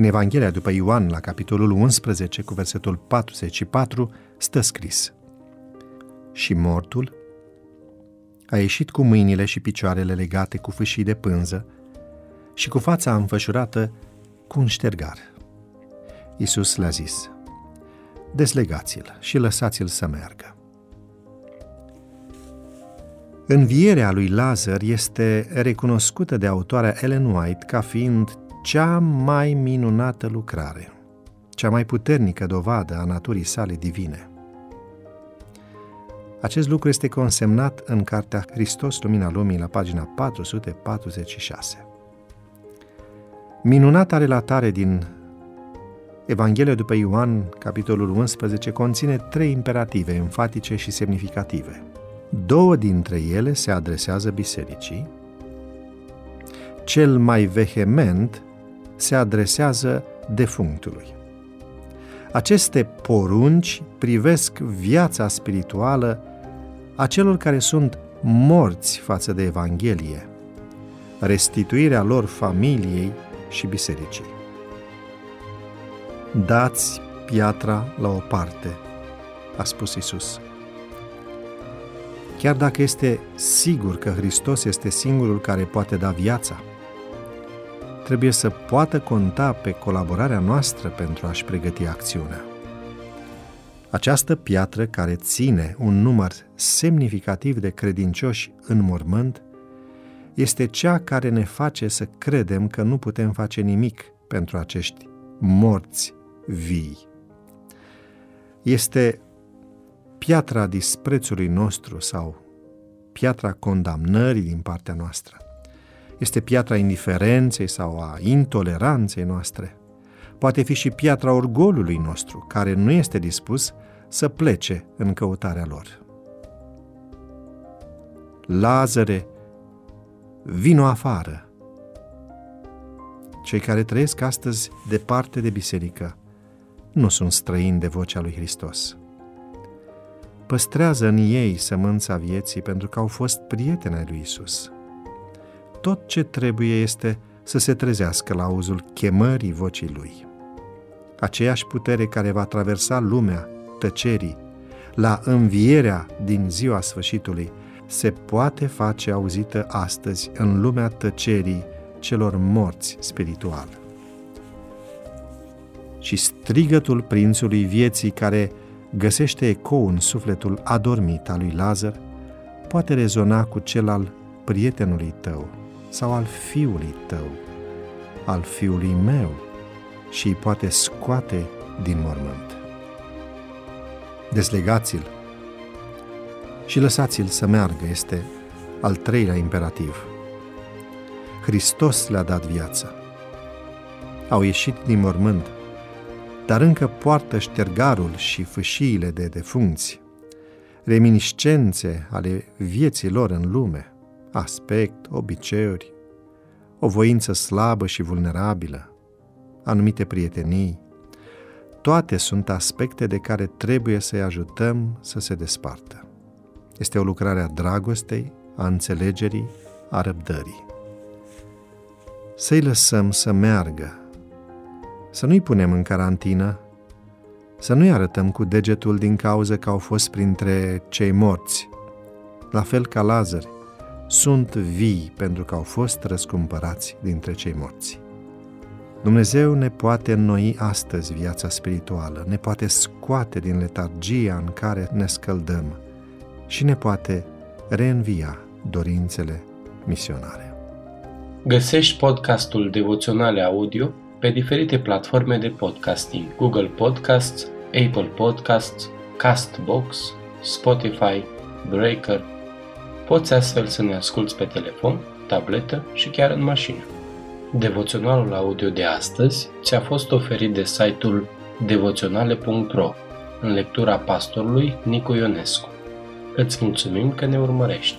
În Evanghelia după Ioan, la capitolul 11, cu versetul 44, stă scris Și mortul a ieșit cu mâinile și picioarele legate cu fâșii de pânză și cu fața înfășurată cu un ștergar. Iisus le-a zis, deslegați-l și lăsați-l să meargă. Învierea lui Lazar este recunoscută de autoarea Ellen White ca fiind cea mai minunată lucrare, cea mai puternică dovadă a naturii sale divine. Acest lucru este consemnat în cartea Hristos Lumina Lumii la pagina 446. Minunata relatare din Evanghelia după Ioan, capitolul 11, conține trei imperative enfatice și semnificative. Două dintre ele se adresează bisericii, cel mai vehement se adresează defunctului. Aceste porunci privesc viața spirituală a celor care sunt morți față de Evanghelie, restituirea lor familiei și bisericii. Dați piatra la o parte, a spus Isus. Chiar dacă este sigur că Hristos este singurul care poate da viața, trebuie să poată conta pe colaborarea noastră pentru a-și pregăti acțiunea. Această piatră care ține un număr semnificativ de credincioși în mormânt este cea care ne face să credem că nu putem face nimic pentru acești morți vii. Este piatra disprețului nostru sau piatra condamnării din partea noastră. Este piatra indiferenței sau a intoleranței noastre. Poate fi și piatra orgolului nostru, care nu este dispus să plece în căutarea lor. Lazare, vino afară! Cei care trăiesc astăzi departe de biserică nu sunt străini de vocea lui Hristos. Păstrează în ei sămânța vieții pentru că au fost prieteni ai lui Isus. Tot ce trebuie este să se trezească la auzul chemării vocii lui. Aceeași putere care va traversa lumea tăcerii, la învierea din ziua sfârșitului, se poate face auzită astăzi în lumea tăcerii celor morți spiritual. Și strigătul prințului vieții care găsește ecou în sufletul adormit al lui Lazar poate rezona cu cel al prietenului tău sau al fiului tău, al fiului meu și îi poate scoate din mormânt. Deslegați-l și lăsați-l să meargă este al treilea imperativ. Hristos le-a dat viață. Au ieșit din mormânt, dar încă poartă ștergarul și fâșiile de defuncți, reminiscențe ale vieții lor în lume, aspect, obiceiuri, o voință slabă și vulnerabilă, anumite prietenii, toate sunt aspecte de care trebuie să-i ajutăm să se despartă. Este o lucrare a dragostei, a înțelegerii, a răbdării. Să-i lăsăm să meargă, să nu-i punem în carantină, să nu-i arătăm cu degetul din cauza că au fost printre cei morți, la fel ca Lazar, sunt vii pentru că au fost răscumpărați dintre cei morți. Dumnezeu ne poate înnoi astăzi viața spirituală, ne poate scoate din letargia în care ne scăldăm și ne poate reînvia dorințele misionare. Găsești podcastul Devoționale Audio pe diferite platforme de podcasting, Google Podcasts, Apple Podcasts, Castbox, Spotify, Breaker. Poți astfel să ne asculți pe telefon, tabletă și chiar în mașină. Devoționalul audio de astăzi ți-a fost oferit de site-ul devoționale.ro în lectura pastorului Nicu Ionescu. Îți mulțumim că ne urmărești!